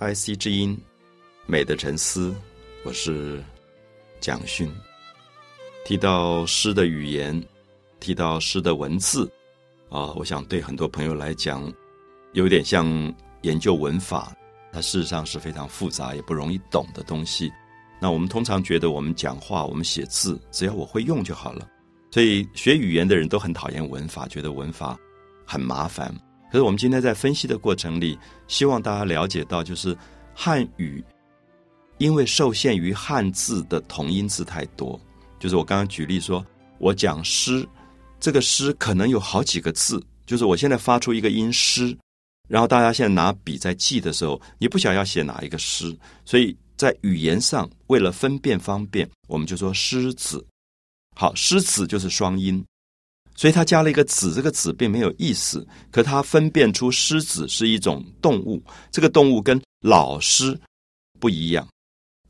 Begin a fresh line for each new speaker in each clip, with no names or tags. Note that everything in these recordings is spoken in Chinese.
IC 之音美的沉思，我是蒋勋。提到诗的语言，提到诗的文字，啊，我想对很多朋友来讲，有点像研究文法，它事实上是非常复杂也不容易懂的东西。那我们通常觉得，我们讲话、我们写字，只要我会用就好了。所以学语言的人都很讨厌文法，觉得文法很麻烦。可是我们今天在分析的过程里，希望大家了解到，就是汉语因为受限于汉字的同音字太多，就是我刚刚举例说，我讲诗，这个诗可能有好几个字，就是我现在发出一个音诗，然后大家现在拿笔在记的时候，你不想要写哪一个诗，所以在语言上为了分辨方便，我们就说诗子。好，诗子就是双音。所以他加了一个“子”，这个“子”并没有意思，可他分辨出狮子是一种动物，这个动物跟老师不一样。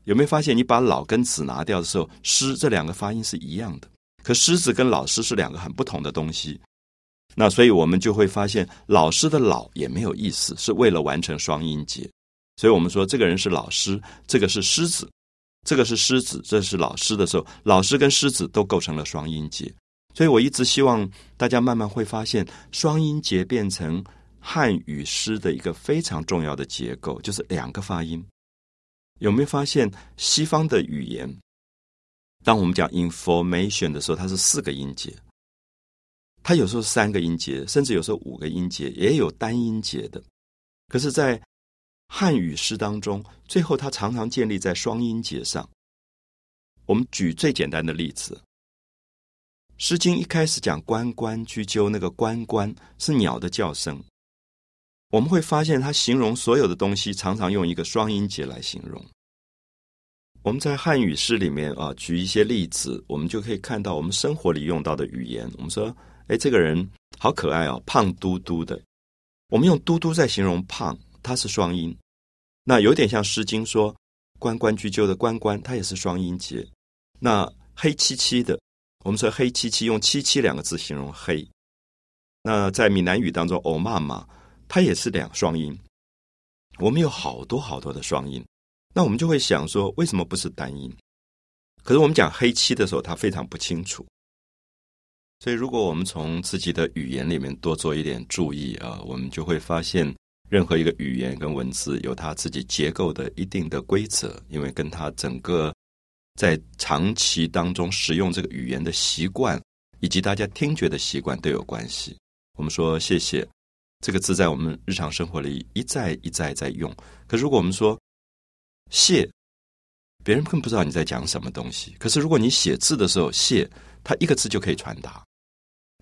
有没有发现，你把“老”跟“子”拿掉的时候，“狮”这两个发音是一样的，可狮子跟老师是两个很不同的东西。那所以我们就会发现，老师的“老”也没有意思，是为了完成双音节。所以我们说，这个人是老师，这个是狮子，这个是狮子，这是老师的时候，老师跟狮子都构成了双音节。所以我一直希望大家慢慢会发现，双音节变成汉语诗的一个非常重要的结构，就是两个发音。有没有发现西方的语言，当我们讲 information 的时候，它是四个音节，它有时候三个音节，甚至有时候五个音节，也有单音节的。可是，在汉语诗当中，最后它常常建立在双音节上。我们举最简单的例子。《诗经》一开始讲“关关雎鸠”，那个“关关”是鸟的叫声。我们会发现，它形容所有的东西，常常用一个双音节来形容。我们在汉语诗里面啊，举一些例子，我们就可以看到我们生活里用到的语言。我们说：“哎，这个人好可爱哦，胖嘟嘟的。”我们用“嘟嘟”在形容胖，它是双音。那有点像《诗经》说“关关雎鸠”的“关关”，它也是双音节。那黑漆漆的。我们说“黑漆漆”用“漆漆”两个字形容黑。那在闽南语当中，“欧妈妈”它也是两双音。我们有好多好多的双音，那我们就会想说，为什么不是单音？可是我们讲“黑漆”的时候，它非常不清楚。所以，如果我们从自己的语言里面多做一点注意啊，我们就会发现，任何一个语言跟文字有它自己结构的一定的规则，因为跟它整个。在长期当中使用这个语言的习惯，以及大家听觉的习惯都有关系。我们说“谢谢”这个字，在我们日常生活里一再一再在用。可如果我们说“谢”，别人更不知道你在讲什么东西。可是如果你写字的时候“谢”，它一个字就可以传达，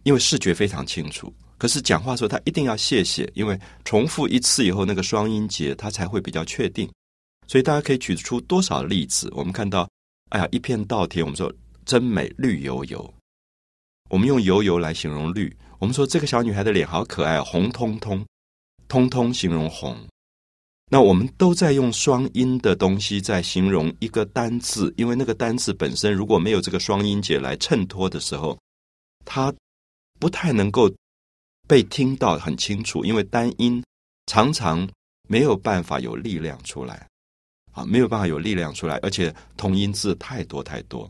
因为视觉非常清楚。可是讲话时候，他一定要“谢谢”，因为重复一次以后，那个双音节它才会比较确定。所以大家可以举出多少例子？我们看到。哎呀，一片稻田，我们说真美，绿油油。我们用油油来形容绿。我们说这个小女孩的脸好可爱，红彤彤，通通形容红。那我们都在用双音的东西在形容一个单字，因为那个单字本身如果没有这个双音节来衬托的时候，它不太能够被听到很清楚，因为单音常常没有办法有力量出来。啊，没有办法有力量出来，而且同音字太多太多。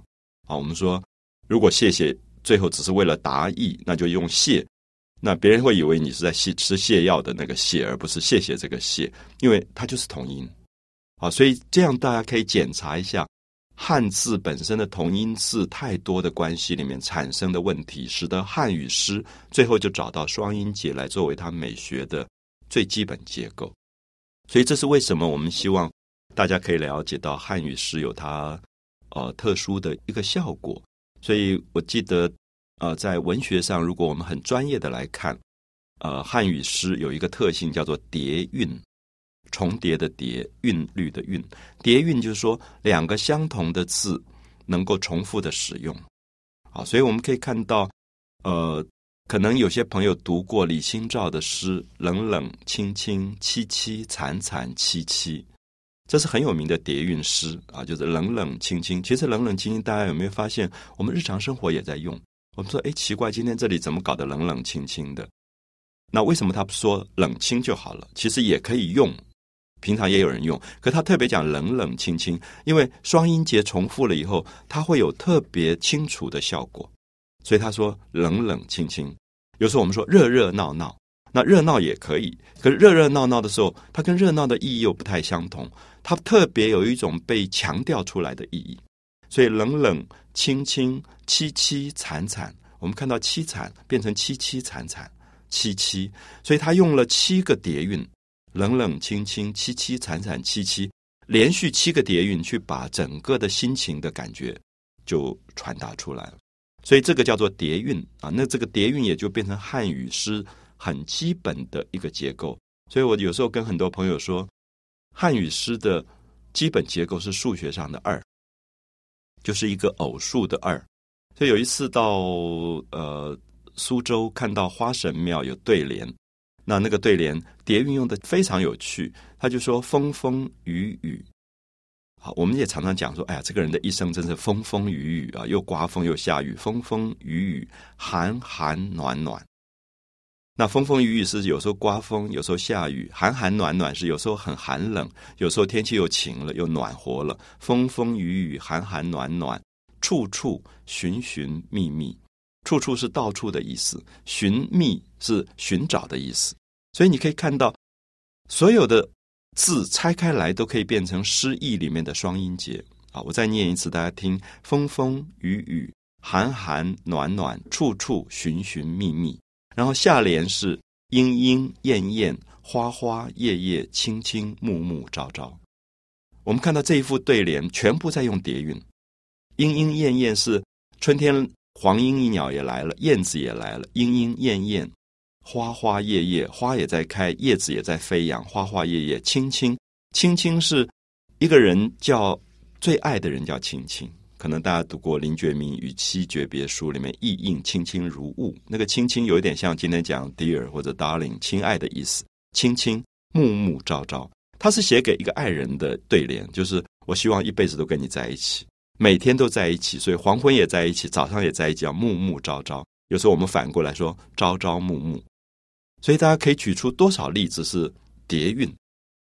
啊，我们说，如果谢谢最后只是为了答意，那就用谢，那别人会以为你是在谢吃泻药的那个泻，而不是谢谢这个谢，因为它就是同音。啊，所以这样大家可以检查一下汉字本身的同音字太多的关系里面产生的问题，使得汉语诗最后就找到双音节来作为它美学的最基本结构。所以这是为什么我们希望。大家可以了解到汉语诗有它呃特殊的一个效果，所以我记得呃在文学上，如果我们很专业的来看，呃汉语诗有一个特性叫做叠韵，重叠的叠，韵律的韵，叠韵就是说两个相同的字能够重复的使用，好，所以我们可以看到呃可能有些朋友读过李清照的诗，冷冷清清，凄凄惨惨戚戚。这是很有名的叠韵诗啊，就是冷冷清清。其实冷冷清清，大家有没有发现？我们日常生活也在用。我们说，哎，奇怪，今天这里怎么搞得冷冷清清的？那为什么他不说冷清就好了？其实也可以用平常也有人用，可他特别讲冷冷清清，因为双音节重复了以后，它会有特别清楚的效果。所以他说冷冷清清。有时候我们说热热闹闹，那热闹也可以，可是热热闹闹的时候，它跟热闹的意义又不太相同，它特别有一种被强调出来的意义。所以冷冷清清、凄凄惨惨，我们看到凄惨变成凄凄惨惨、凄凄，所以他用了七个叠韵。冷冷清清，凄凄惨惨戚戚，连续七个叠韵，去把整个的心情的感觉就传达出来了。所以这个叫做叠韵啊。那这个叠韵也就变成汉语诗很基本的一个结构。所以我有时候跟很多朋友说，汉语诗的基本结构是数学上的二，就是一个偶数的二。所以有一次到呃苏州看到花神庙有对联。那那个对联叠韵用的非常有趣，他就说风风雨雨，好，我们也常常讲说，哎呀，这个人的一生真是风风雨雨啊，又刮风又下雨，风风雨雨，寒寒暖暖。那风风雨雨是有时候刮风，有时候下雨；寒寒暖暖是有时候很寒冷，有时候天气又晴了，又暖和了。风风雨雨，寒寒暖暖，处处寻寻觅觅，处处是到处的意思，寻觅是寻找的意思。所以你可以看到，所有的字拆开来都可以变成诗意里面的双音节啊！我再念一次，大家听：风风雨雨，寒寒暖暖，处处寻寻觅觅。然后下联是莺莺燕燕，花花叶叶，青青木木朝朝。我们看到这一副对联，全部在用叠韵。莺莺燕燕是春天，黄莺一鸟也来了，燕子也来了，莺莺燕燕。花花叶叶，花也在开，叶子也在飞扬。花花叶叶，青青青青是一个人叫最爱的人叫青青。可能大家读过林觉民《与妻诀别书》里面“意应卿卿如雾”，那个卿卿有一点像今天讲 “dear” 或者 “darling” 亲爱的意思。卿卿暮暮朝朝，它是写给一个爱人的对联，就是我希望一辈子都跟你在一起，每天都在一起，所以黄昏也在一起，早上也在一起，叫暮暮朝朝。有时候我们反过来说朝朝暮暮。所以大家可以举出多少例子是叠韵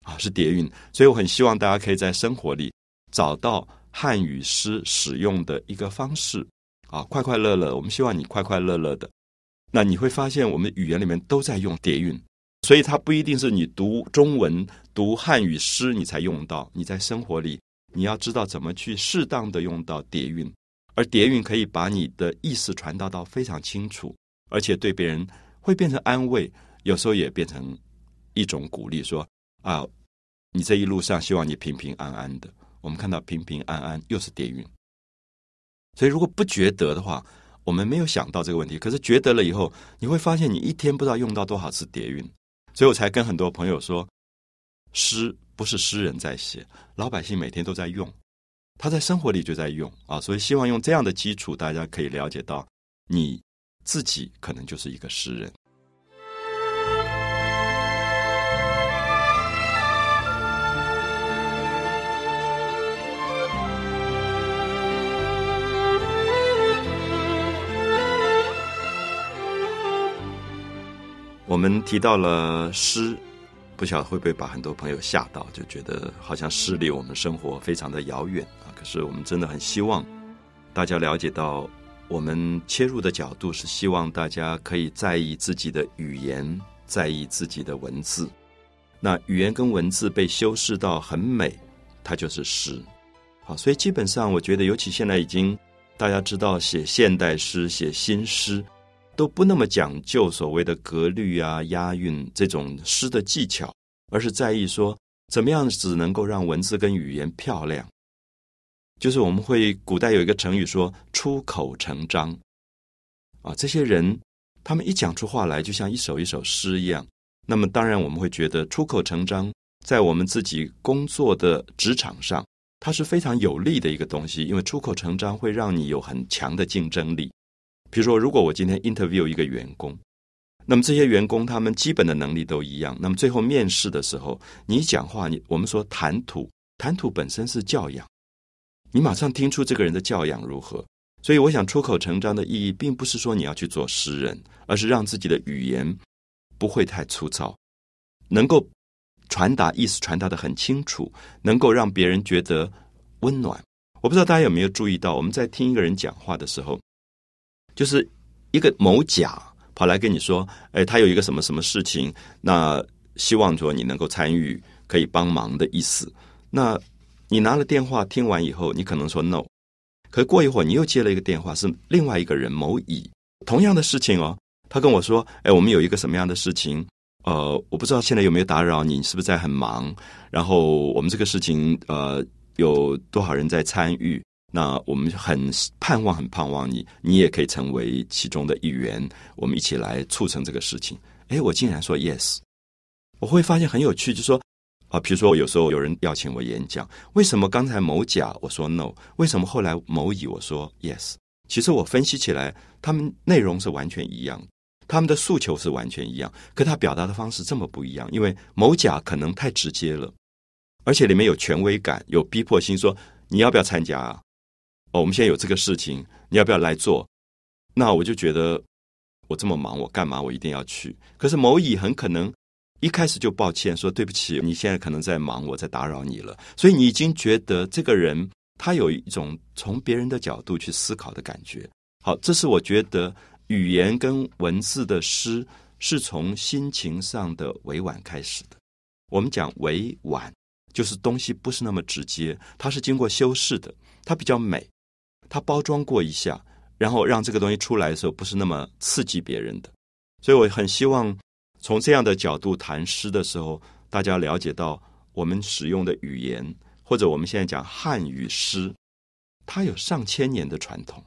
啊？是叠韵。所以我很希望大家可以在生活里找到汉语诗使用的一个方式啊，快快乐乐。我们希望你快快乐乐的。那你会发现，我们语言里面都在用叠韵，所以它不一定是你读中文、读汉语诗你才用到。你在生活里，你要知道怎么去适当的用到叠韵，而叠韵可以把你的意思传达到非常清楚，而且对别人会变成安慰。有时候也变成一种鼓励，说啊，你这一路上希望你平平安安的。我们看到平平安安又是叠韵，所以如果不觉得的话，我们没有想到这个问题。可是觉得了以后，你会发现你一天不知道用到多少次叠韵。所以我才跟很多朋友说，诗不是诗人在写，老百姓每天都在用，他在生活里就在用啊。所以希望用这样的基础，大家可以了解到你自己可能就是一个诗人。我们提到了诗，不晓得会不会把很多朋友吓到，就觉得好像诗离我们生活非常的遥远啊。可是我们真的很希望大家了解到，我们切入的角度是希望大家可以在意自己的语言，在意自己的文字。那语言跟文字被修饰到很美，它就是诗。好，所以基本上我觉得，尤其现在已经大家知道写现代诗、写新诗。都不那么讲究所谓的格律啊、押韵这种诗的技巧，而是在意说怎么样子能够让文字跟语言漂亮。就是我们会古代有一个成语说“出口成章”，啊，这些人他们一讲出话来就像一首一首诗一样。那么当然我们会觉得“出口成章”在我们自己工作的职场上，它是非常有利的一个东西，因为“出口成章”会让你有很强的竞争力。比如说，如果我今天 interview 一个员工，那么这些员工他们基本的能力都一样，那么最后面试的时候，你讲话，你我们说谈吐，谈吐本身是教养，你马上听出这个人的教养如何。所以，我想出口成章的意义，并不是说你要去做诗人，而是让自己的语言不会太粗糙，能够传达意思传达的很清楚，能够让别人觉得温暖。我不知道大家有没有注意到，我们在听一个人讲话的时候，就是一个某甲跑来跟你说：“哎，他有一个什么什么事情，那希望说你能够参与，可以帮忙的意思。”那你拿了电话听完以后，你可能说 “no”，可过一会儿你又接了一个电话，是另外一个人某乙，同样的事情哦，他跟我说：“哎，我们有一个什么样的事情？呃，我不知道现在有没有打扰你，是不是在很忙？然后我们这个事情，呃。”有多少人在参与？那我们很盼望，很盼望你，你也可以成为其中的一员。我们一起来促成这个事情。哎，我竟然说 yes，我会发现很有趣，就说啊，比如说有时候有人邀请我演讲，为什么刚才某甲我说 no？为什么后来某乙我说 yes？其实我分析起来，他们内容是完全一样，他们的诉求是完全一样，可他表达的方式这么不一样，因为某甲可能太直接了。而且里面有权威感，有逼迫性，说你要不要参加啊？哦，我们现在有这个事情，你要不要来做？那我就觉得我这么忙，我干嘛？我一定要去。可是某乙很可能一开始就抱歉说对不起，你现在可能在忙，我在打扰你了。所以你已经觉得这个人他有一种从别人的角度去思考的感觉。好，这是我觉得语言跟文字的诗是从心情上的委婉开始的。我们讲委婉。就是东西不是那么直接，它是经过修饰的，它比较美，它包装过一下，然后让这个东西出来的时候不是那么刺激别人的。所以我很希望从这样的角度谈诗的时候，大家了解到我们使用的语言，或者我们现在讲汉语诗，它有上千年的传统。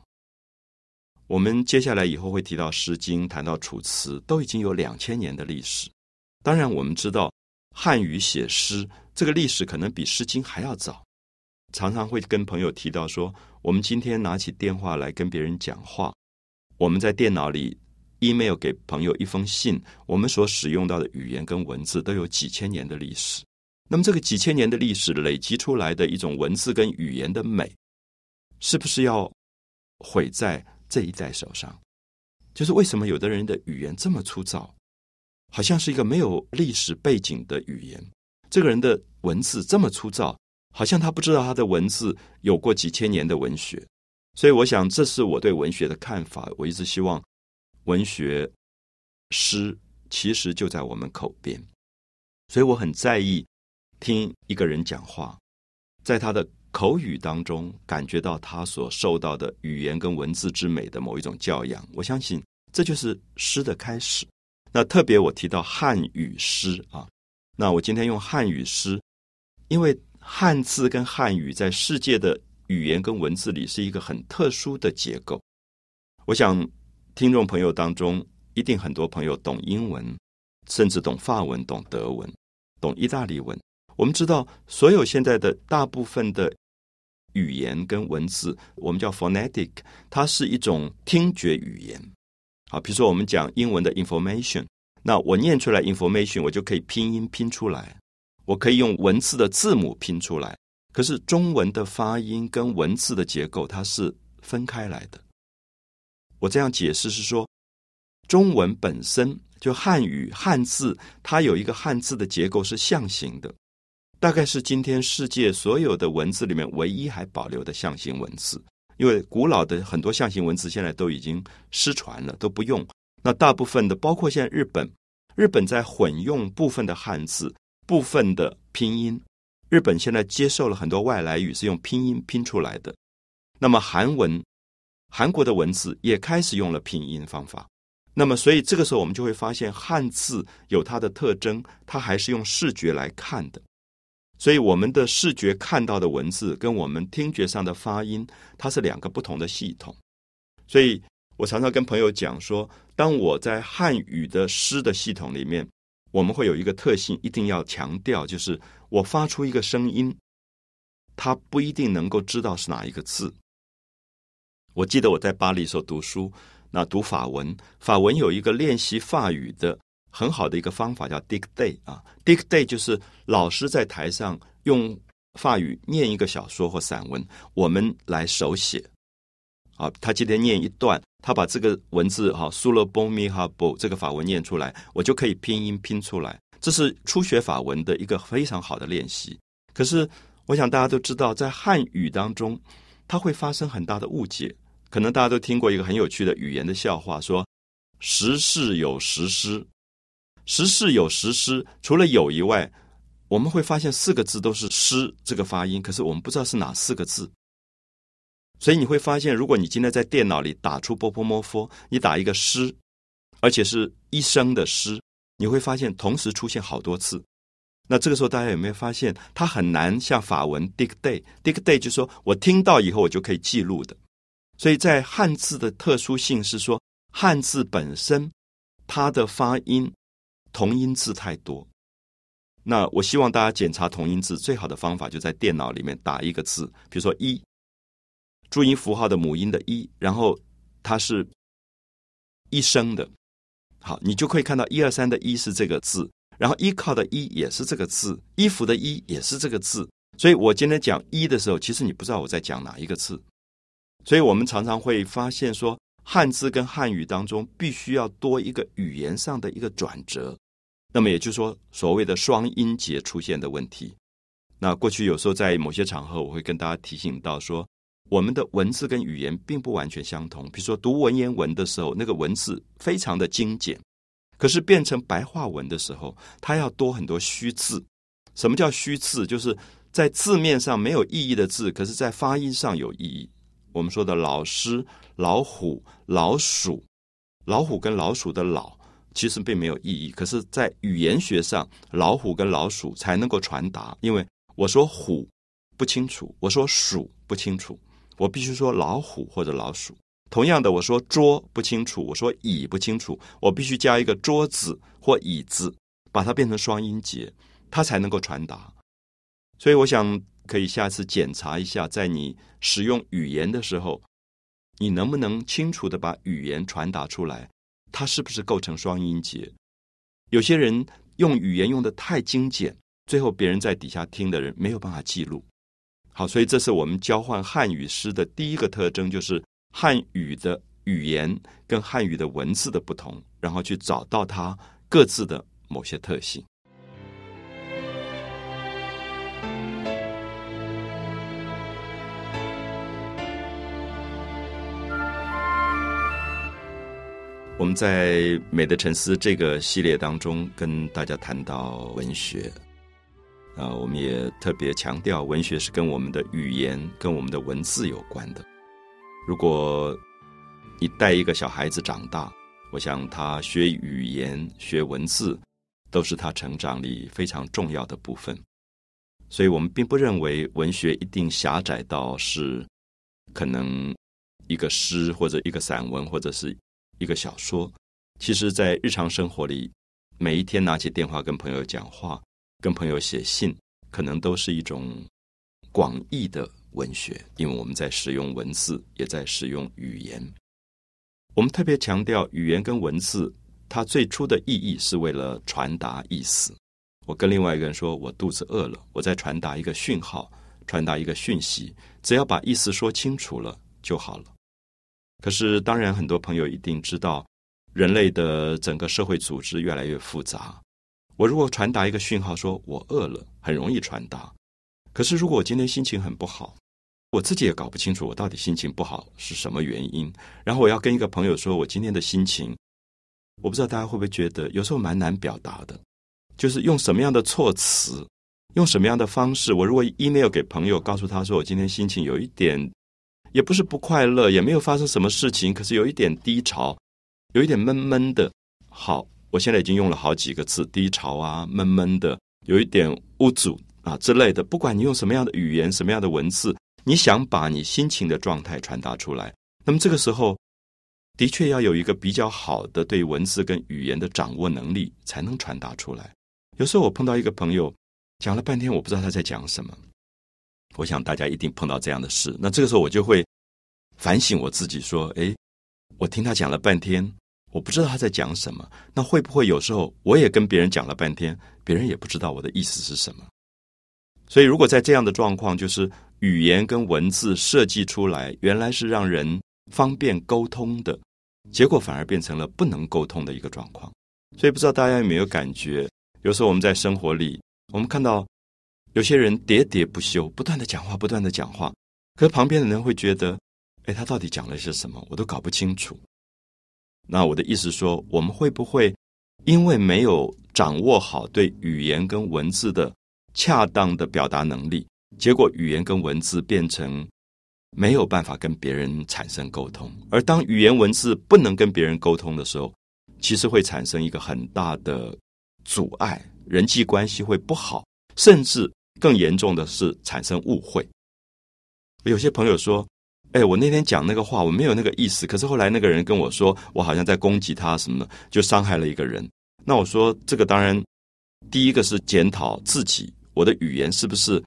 我们接下来以后会提到《诗经》，谈到《楚辞》，都已经有两千年的历史。当然，我们知道汉语写诗。这个历史可能比《诗经》还要早，常常会跟朋友提到说，我们今天拿起电话来跟别人讲话，我们在电脑里 email 给朋友一封信，我们所使用到的语言跟文字都有几千年的历史。那么，这个几千年的历史累积出来的一种文字跟语言的美，是不是要毁在这一代手上？就是为什么有的人的语言这么粗糙，好像是一个没有历史背景的语言？这个人的文字这么粗糙，好像他不知道他的文字有过几千年的文学，所以我想这是我对文学的看法。我一直希望文学诗其实就在我们口边，所以我很在意听一个人讲话，在他的口语当中感觉到他所受到的语言跟文字之美的某一种教养。我相信这就是诗的开始。那特别我提到汉语诗啊。那我今天用汉语诗，因为汉字跟汉语在世界的语言跟文字里是一个很特殊的结构。我想听众朋友当中一定很多朋友懂英文，甚至懂法文、懂德文、懂意大利文。我们知道，所有现在的大部分的语言跟文字，我们叫 phonetic，它是一种听觉语言。好，比如说我们讲英文的 information。那我念出来 information，我就可以拼音拼出来，我可以用文字的字母拼出来。可是中文的发音跟文字的结构它是分开来的。我这样解释是说，中文本身就汉语汉字，它有一个汉字的结构是象形的，大概是今天世界所有的文字里面唯一还保留的象形文字。因为古老的很多象形文字现在都已经失传了，都不用。那大部分的，包括现在日本，日本在混用部分的汉字、部分的拼音。日本现在接受了很多外来语，是用拼音拼出来的。那么韩文，韩国的文字也开始用了拼音方法。那么，所以这个时候我们就会发现，汉字有它的特征，它还是用视觉来看的。所以，我们的视觉看到的文字，跟我们听觉上的发音，它是两个不同的系统。所以。我常常跟朋友讲说，当我在汉语的诗的系统里面，我们会有一个特性，一定要强调，就是我发出一个声音，他不一定能够知道是哪一个字。我记得我在巴黎时候读书，那读法文，法文有一个练习法语的很好的一个方法，叫 dictay 啊，dictay 就是老师在台上用法语念一个小说或散文，我们来手写。啊，他今天念一段，他把这个文字哈，苏勒波米哈波这个法文念出来，我就可以拼音拼出来。这是初学法文的一个非常好的练习。可是，我想大家都知道，在汉语当中，它会发生很大的误解。可能大家都听过一个很有趣的语言的笑话，说“时事有实施”，“时事有实施”，除了有以外，我们会发现四个字都是“诗”这个发音，可是我们不知道是哪四个字。所以你会发现，如果你今天在电脑里打出波波摩佛，你打一个“诗”，而且是一声的“诗”，你会发现同时出现好多次。那这个时候，大家有没有发现，它很难像法文 “dictate”，“dictate” 就是说我听到以后我就可以记录的。所以在汉字的特殊性是说，汉字本身它的发音同音字太多。那我希望大家检查同音字最好的方法，就在电脑里面打一个字，比如说“一”，注音符号的母音的“一”，然后它是一声的，好，你就可以看到一二三的“一”是这个字，然后依靠的“一”也是这个字，衣服的“衣”也是这个字。所以我今天讲“一”的时候，其实你不知道我在讲哪一个字。所以我们常常会发现，说汉字跟汉语当中必须要多一个语言上的一个转折。那么也就是说，所谓的双音节出现的问题。那过去有时候在某些场合，我会跟大家提醒到说，我们的文字跟语言并不完全相同。比如说读文言文的时候，那个文字非常的精简，可是变成白话文的时候，它要多很多虚字。什么叫虚字？就是在字面上没有意义的字，可是在发音上有意义。我们说的老师、老虎、老鼠，老虎跟老鼠的“老”其实并没有意义，可是，在语言学上，老虎跟老鼠才能够传达。因为我说虎不清楚，我说鼠不清楚，我必须说老虎或者老鼠。同样的，我说桌不清楚，我说椅不清楚，我必须加一个桌子或椅子，把它变成双音节，它才能够传达。所以，我想。可以下次检查一下，在你使用语言的时候，你能不能清楚的把语言传达出来？它是不是构成双音节？有些人用语言用的太精简，最后别人在底下听的人没有办法记录。好，所以这是我们交换汉语诗的第一个特征，就是汉语的语言跟汉语的文字的不同，然后去找到它各自的某些特性。我们在《美的沉思》这个系列当中，跟大家谈到文学，啊，我们也特别强调，文学是跟我们的语言、跟我们的文字有关的。如果你带一个小孩子长大，我想他学语言、学文字，都是他成长里非常重要的部分。所以我们并不认为文学一定狭窄到是可能一个诗或者一个散文，或者是。一个小说，其实，在日常生活里，每一天拿起电话跟朋友讲话，跟朋友写信，可能都是一种广义的文学，因为我们在使用文字，也在使用语言。我们特别强调，语言跟文字，它最初的意义是为了传达意思。我跟另外一个人说，我肚子饿了，我在传达一个讯号，传达一个讯息，只要把意思说清楚了就好了。可是，当然，很多朋友一定知道，人类的整个社会组织越来越复杂。我如果传达一个讯号，说我饿了，很容易传达。可是，如果我今天心情很不好，我自己也搞不清楚我到底心情不好是什么原因。然后我要跟一个朋友说我今天的心情，我不知道大家会不会觉得有时候蛮难表达的，就是用什么样的措辞，用什么样的方式。我如果 email 给朋友，告诉他说我今天心情有一点。也不是不快乐，也没有发生什么事情，可是有一点低潮，有一点闷闷的。好，我现在已经用了好几个字：低潮啊，闷闷的，有一点无助啊之类的。不管你用什么样的语言、什么样的文字，你想把你心情的状态传达出来，那么这个时候的确要有一个比较好的对文字跟语言的掌握能力，才能传达出来。有时候我碰到一个朋友，讲了半天，我不知道他在讲什么。我想大家一定碰到这样的事，那这个时候我就会反省我自己，说：“哎，我听他讲了半天，我不知道他在讲什么。那会不会有时候我也跟别人讲了半天，别人也不知道我的意思是什么？所以，如果在这样的状况，就是语言跟文字设计出来，原来是让人方便沟通的，结果反而变成了不能沟通的一个状况。所以，不知道大家有没有感觉？有时候我们在生活里，我们看到有些人喋喋不休，不断的讲话，不断的讲话，可是旁边的人会觉得，哎，他到底讲了些什么？我都搞不清楚。那我的意思说，我们会不会因为没有掌握好对语言跟文字的恰当的表达能力，结果语言跟文字变成没有办法跟别人产生沟通？而当语言文字不能跟别人沟通的时候，其实会产生一个很大的阻碍，人际关系会不好，甚至更严重的是产生误会。有些朋友说。哎，我那天讲那个话，我没有那个意思。可是后来那个人跟我说，我好像在攻击他什么的，就伤害了一个人。那我说，这个当然，第一个是检讨自己，我的语言是不是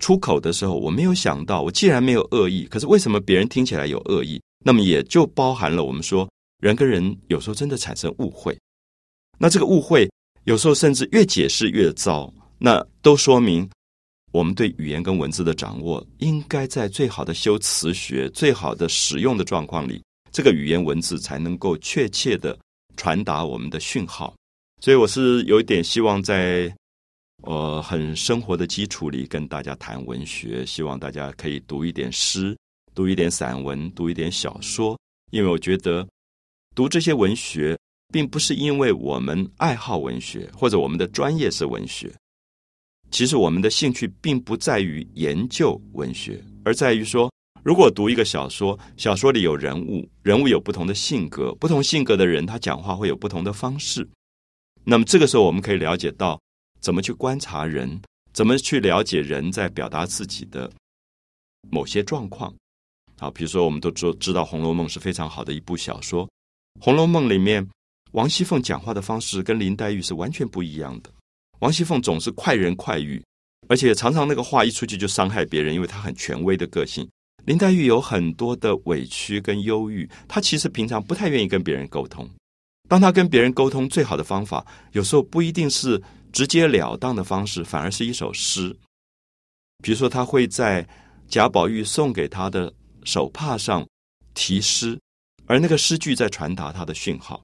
出口的时候，我没有想到，我既然没有恶意，可是为什么别人听起来有恶意？那么也就包含了我们说，人跟人有时候真的产生误会。那这个误会有时候甚至越解释越糟，那都说明。我们对语言跟文字的掌握，应该在最好的修辞学、最好的使用的状况里，这个语言文字才能够确切的传达我们的讯号。所以我是有一点希望在呃很生活的基础里跟大家谈文学，希望大家可以读一点诗，读一点散文，读一点小说，因为我觉得读这些文学，并不是因为我们爱好文学或者我们的专业是文学。其实我们的兴趣并不在于研究文学，而在于说，如果读一个小说，小说里有人物，人物有不同的性格，不同性格的人他讲话会有不同的方式。那么这个时候，我们可以了解到怎么去观察人，怎么去了解人在表达自己的某些状况。好，比如说，我们都知知道《红楼梦》是非常好的一部小说，《红楼梦》里面王熙凤讲话的方式跟林黛玉是完全不一样的。王熙凤总是快人快语，而且常常那个话一出去就伤害别人，因为她很权威的个性。林黛玉有很多的委屈跟忧郁，她其实平常不太愿意跟别人沟通。当她跟别人沟通，最好的方法有时候不一定是直截了当的方式，反而是一首诗。比如说，她会在贾宝玉送给她的手帕上题诗，而那个诗句在传达她的讯号。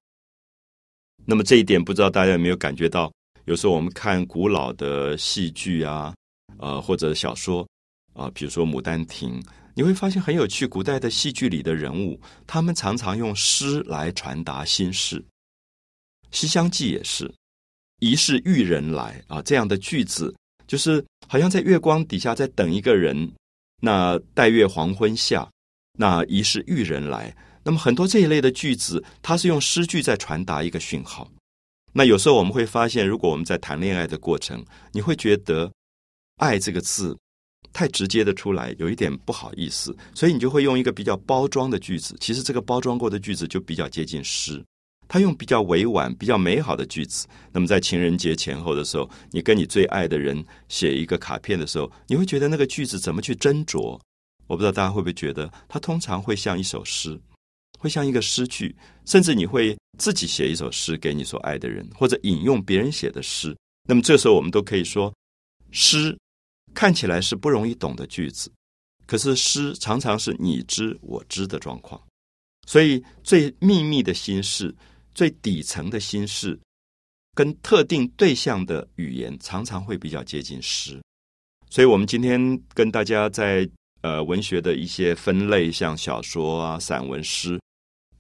那么这一点，不知道大家有没有感觉到？有时候我们看古老的戏剧啊，呃，或者小说啊，比如说《牡丹亭》，你会发现很有趣。古代的戏剧里的人物，他们常常用诗来传达心事。《西厢记》也是“疑是玉人来”啊，这样的句子，就是好像在月光底下在等一个人。那待月黄昏下，那疑是玉人来。那么很多这一类的句子，它是用诗句在传达一个讯号。那有时候我们会发现，如果我们在谈恋爱的过程，你会觉得“爱”这个字太直接的出来，有一点不好意思，所以你就会用一个比较包装的句子。其实这个包装过的句子就比较接近诗，他用比较委婉、比较美好的句子。那么在情人节前后的时候，你跟你最爱的人写一个卡片的时候，你会觉得那个句子怎么去斟酌？我不知道大家会不会觉得，它通常会像一首诗。会像一个诗句，甚至你会自己写一首诗给你所爱的人，或者引用别人写的诗。那么这时候我们都可以说，诗看起来是不容易懂的句子，可是诗常常是你知我知的状况。所以最秘密的心事、最底层的心事，跟特定对象的语言，常常会比较接近诗。所以我们今天跟大家在呃文学的一些分类，像小说啊、散文、诗。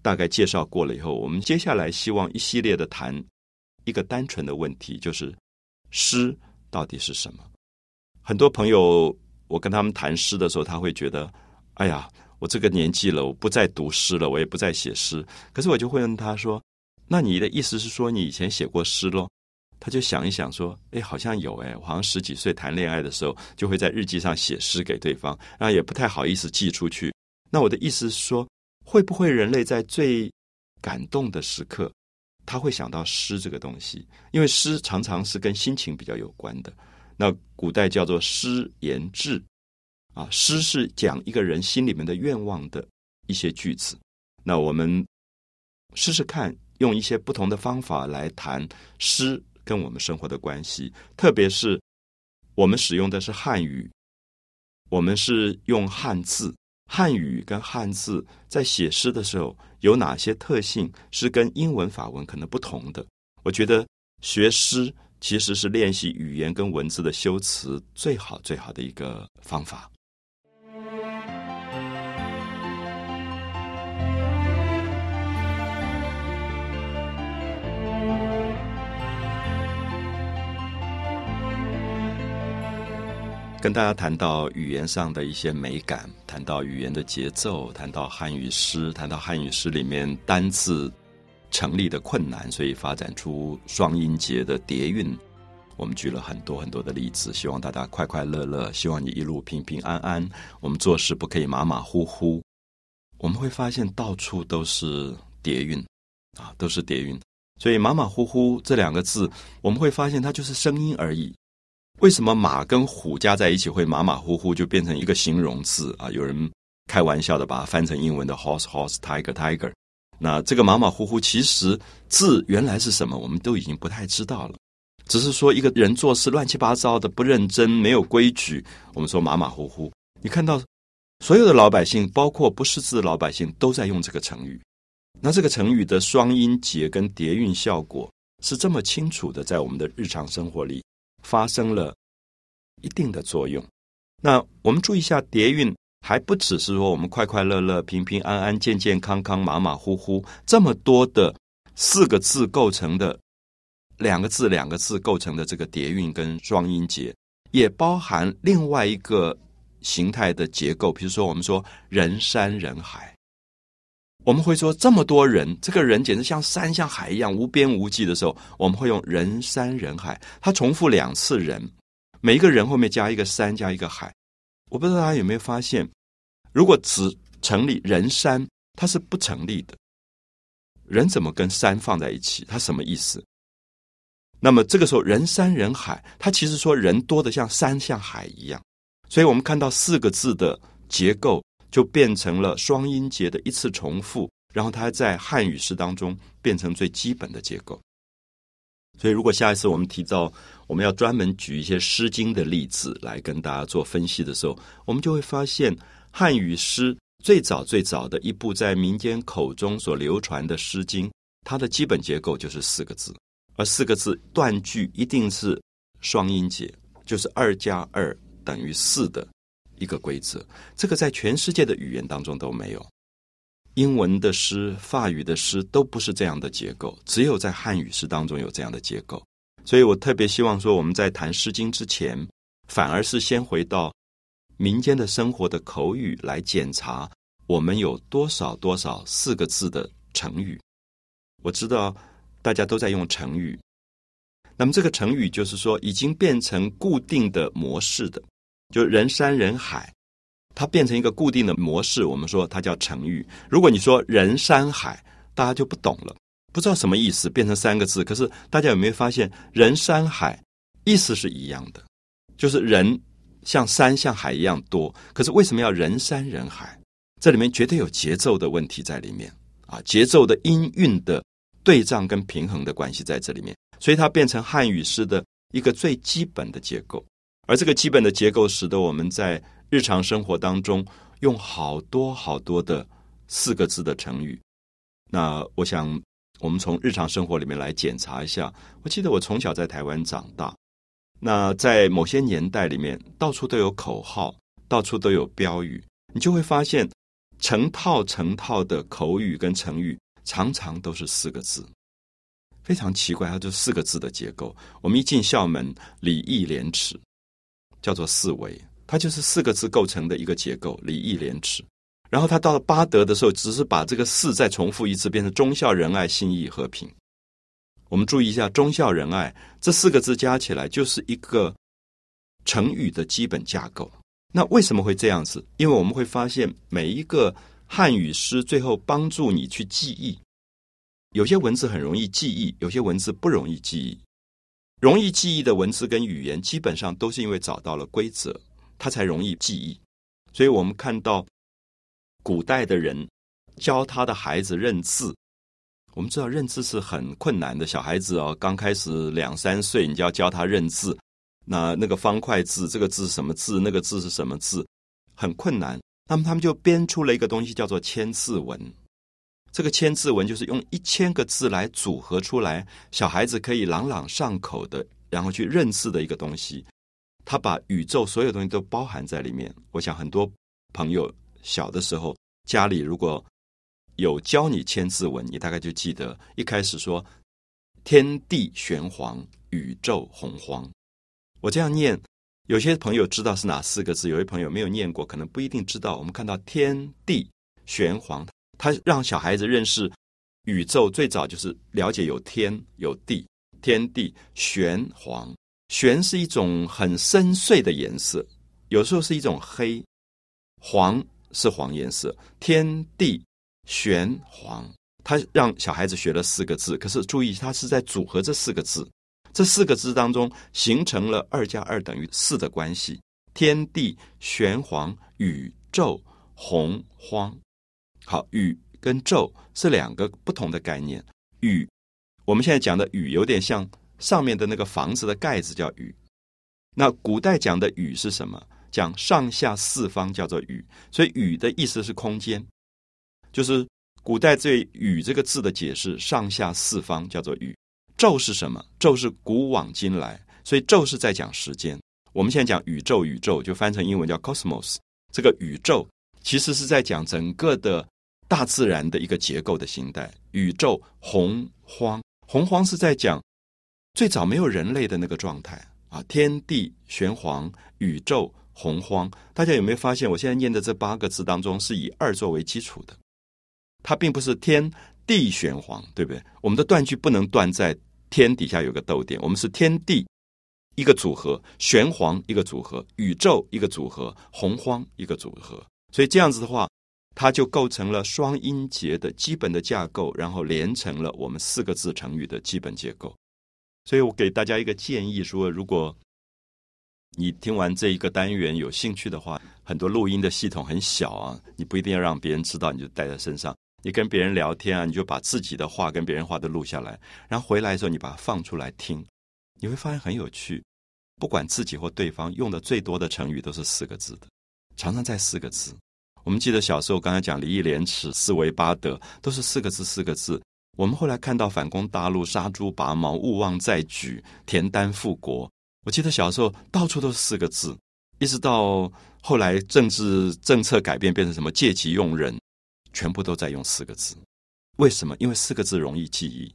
大概介绍过了以后，我们接下来希望一系列的谈一个单纯的问题，就是诗到底是什么？很多朋友，我跟他们谈诗的时候，他会觉得：“哎呀，我这个年纪了，我不再读诗了，我也不再写诗。”可是我就会问他说：“那你的意思是说，你以前写过诗喽？”他就想一想说：“哎，好像有哎，我好像十几岁谈恋爱的时候，就会在日记上写诗给对方，然后也不太好意思寄出去。那我的意思是说。”会不会人类在最感动的时刻，他会想到诗这个东西？因为诗常常是跟心情比较有关的。那古代叫做诗言志啊，诗是讲一个人心里面的愿望的一些句子。那我们试试看，用一些不同的方法来谈诗跟我们生活的关系。特别是我们使用的是汉语，我们是用汉字。汉语跟汉字在写诗的时候有哪些特性是跟英文法文可能不同的？我觉得学诗其实是练习语言跟文字的修辞最好最好的一个方法。跟大家谈到语言上的一些美感，谈到语言的节奏，谈到汉语诗，谈到汉语诗里面单字成立的困难，所以发展出双音节的叠韵。我们举了很多很多的例子，希望大家快快乐乐，希望你一路平平安安。我们做事不可以马马虎虎。我们会发现到处都是叠韵啊，都是叠韵。所以马马虎虎这两个字，我们会发现它就是声音而已。为什么马跟虎加在一起会马马虎虎就变成一个形容词啊？有人开玩笑的把它翻成英文的 horse horse tiger tiger。那这个马马虎虎其实字原来是什么？我们都已经不太知道了。只是说一个人做事乱七八糟的，不认真，没有规矩。我们说马马虎虎。你看到所有的老百姓，包括不识字的老百姓，都在用这个成语。那这个成语的双音节跟叠韵效果是这么清楚的，在我们的日常生活里。发生了一定的作用。那我们注意一下，叠韵还不只是说我们快快乐乐、平平安安、健健康康、马马虎虎这么多的四个字构成的两个字两个字构成的这个叠韵跟双音节，也包含另外一个形态的结构。比如说，我们说人山人海，我们会说这么多人，这个人简直像山像海一样无边无际的时候，我们会用人山人海。他重复两次人，每一个人后面加一个山加一个海。我不知道大家有没有发现，如果只成立人山，它是不成立的。人怎么跟山放在一起？它什么意思？那么这个时候人山人海，它其实说人多的像山像海一样。所以我们看到四个字的结构。就变成了双音节的一次重复，然后它在汉语诗当中变成最基本的结构。所以，如果下一次我们提到我们要专门举一些《诗经》的例子来跟大家做分析的时候，我们就会发现，汉语诗最早最早的一部在民间口中所流传的《诗经》，它的基本结构就是四个字，而四个字断句一定是双音节，就是二加二等于四的。一个规则，这个在全世界的语言当中都没有。英文的诗、法语的诗都不是这样的结构，只有在汉语诗当中有这样的结构。所以我特别希望说，我们在谈《诗经》之前，反而是先回到民间的生活的口语来检查，我们有多少多少四个字的成语。我知道大家都在用成语，那么这个成语就是说已经变成固定的模式的。就人山人海，它变成一个固定的模式。我们说它叫成语。如果你说人山海，大家就不懂了，不知道什么意思，变成三个字。可是大家有没有发现，人山海意思是一样的，就是人像山像海一样多。可是为什么要人山人海？这里面绝对有节奏的问题在里面啊，节奏的音韵的对仗跟平衡的关系在这里面，所以它变成汉语诗的一个最基本的结构。而这个基本的结构，使得我们在日常生活当中用好多好多的四个字的成语。那我想，我们从日常生活里面来检查一下。我记得我从小在台湾长大，那在某些年代里面，到处都有口号，到处都有标语，你就会发现成套成套的口语跟成语，常常都是四个字，非常奇怪，它就四个字的结构。我们一进校门，礼义廉耻。叫做四维，它就是四个字构成的一个结构，礼义廉耻。然后他到了八德的时候，只是把这个四再重复一次，变成忠孝仁爱信义和平。我们注意一下，忠孝仁爱这四个字加起来就是一个成语的基本架构。那为什么会这样子？因为我们会发现，每一个汉语诗最后帮助你去记忆，有些文字很容易记忆，有些文字不容易记忆。容易记忆的文字跟语言，基本上都是因为找到了规则，它才容易记忆。所以我们看到古代的人教他的孩子认字，我们知道认字是很困难的。小孩子哦，刚开始两三岁，你就要教他认字。那那个方块字，这个字是什么字？那个字是什么字？很困难。那么他们就编出了一个东西，叫做千字文。这个千字文就是用一千个字来组合出来，小孩子可以朗朗上口的然后去认识的一个东西。他把宇宙所有东西都包含在里面。我想很多朋友小的时候家里如果有教你千字文，你大概就记得一开始说“天地玄黄，宇宙洪荒”。我这样念，有些朋友知道是哪四个字，有些朋友没有念过，可能不一定知道。我们看到“天地玄黄”，他让小孩子认识宇宙，最早就是了解有天有地，天地玄黄。玄是一种很深邃的颜色，有时候是一种黑，黄是黄颜色。天地玄黄，他让小孩子学了四个字，可是注意，他是在组合这四个字，这四个字当中形成了二加二等于四的关系。天地玄黄，宇宙洪荒。好，宇跟宙是两个不同的概念。宇，我们现在讲的宇有点像。上面的那个房子的盖子叫宇，那古代讲的宇是什么？讲上下四方叫做宇，所以宇的意思是空间，就是古代对宇这个字的解释，上下四方叫做宇。宙是什么？宙是古往今来，所以宙是在讲时间。我们现在讲宇宙，宇宙就翻成英文叫 cosmos。这个宇宙其实是在讲整个的大自然的一个结构的形态。宇宙洪荒，洪荒是在讲。最早没有人类的那个状态啊，天地玄黄，宇宙洪荒。大家有没有发现，我现在念的这八个字当中是以二作为基础的？它并不是天地玄黄，对不对？我们的断句不能断在天底下有个逗点，我们是天地一个组合，玄黄一个组合，宇宙一个组合，洪荒一个组合。所以这样子的话，它就构成了双音节的基本的架构，然后连成了我们四个字成语的基本结构。所以我给大家一个建议，说如果你听完这一个单元有兴趣的话，很多录音的系统很小啊，你不一定要让别人知道，你就带在身上。你跟别人聊天啊，你就把自己的话跟别人话都录下来，然后回来的时候你把它放出来听，你会发现很有趣。不管自己或对方用的最多的成语都是四个字的，常常在四个字。我们记得小时候刚才讲礼义廉耻、四维八德，都是四个字，四个字。我们后来看到反攻大陆、杀猪拔毛、勿忘再举、田丹复国。我记得小时候到处都是四个字，一直到后来政治政策改变，变成什么借机用人，全部都在用四个字。为什么？因为四个字容易记忆，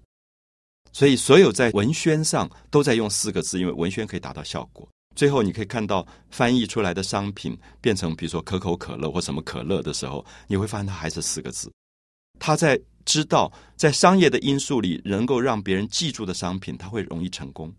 所以所有在文宣上都在用四个字，因为文宣可以达到效果。最后你可以看到翻译出来的商品变成比如说可口可乐或什么可乐的时候，你会发现它还是四个字。它在。知道在商业的因素里，能够让别人记住的商品，它会容易成功。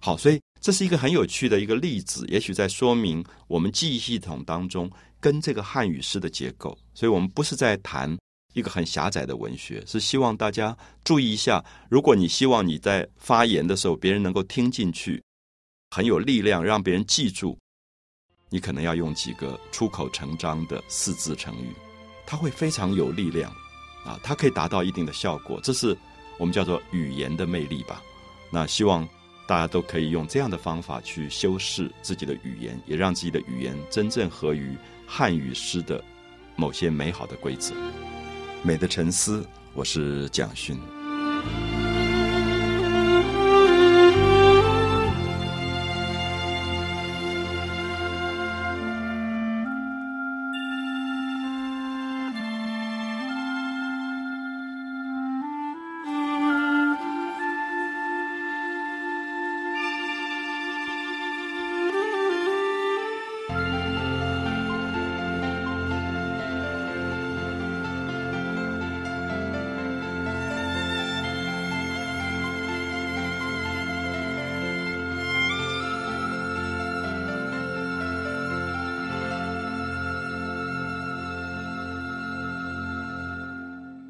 好，所以这是一个很有趣的一个例子，也许在说明我们记忆系统当中跟这个汉语诗的结构。所以我们不是在谈一个很狭窄的文学，是希望大家注意一下。如果你希望你在发言的时候别人能够听进去，很有力量，让别人记住，你可能要用几个出口成章的四字成语，它会非常有力量。啊，它可以达到一定的效果，这是我们叫做语言的魅力吧。那希望大家都可以用这样的方法去修饰自己的语言，也让自己的语言真正合于汉语诗的某些美好的规则。美的沉思，我是蒋勋。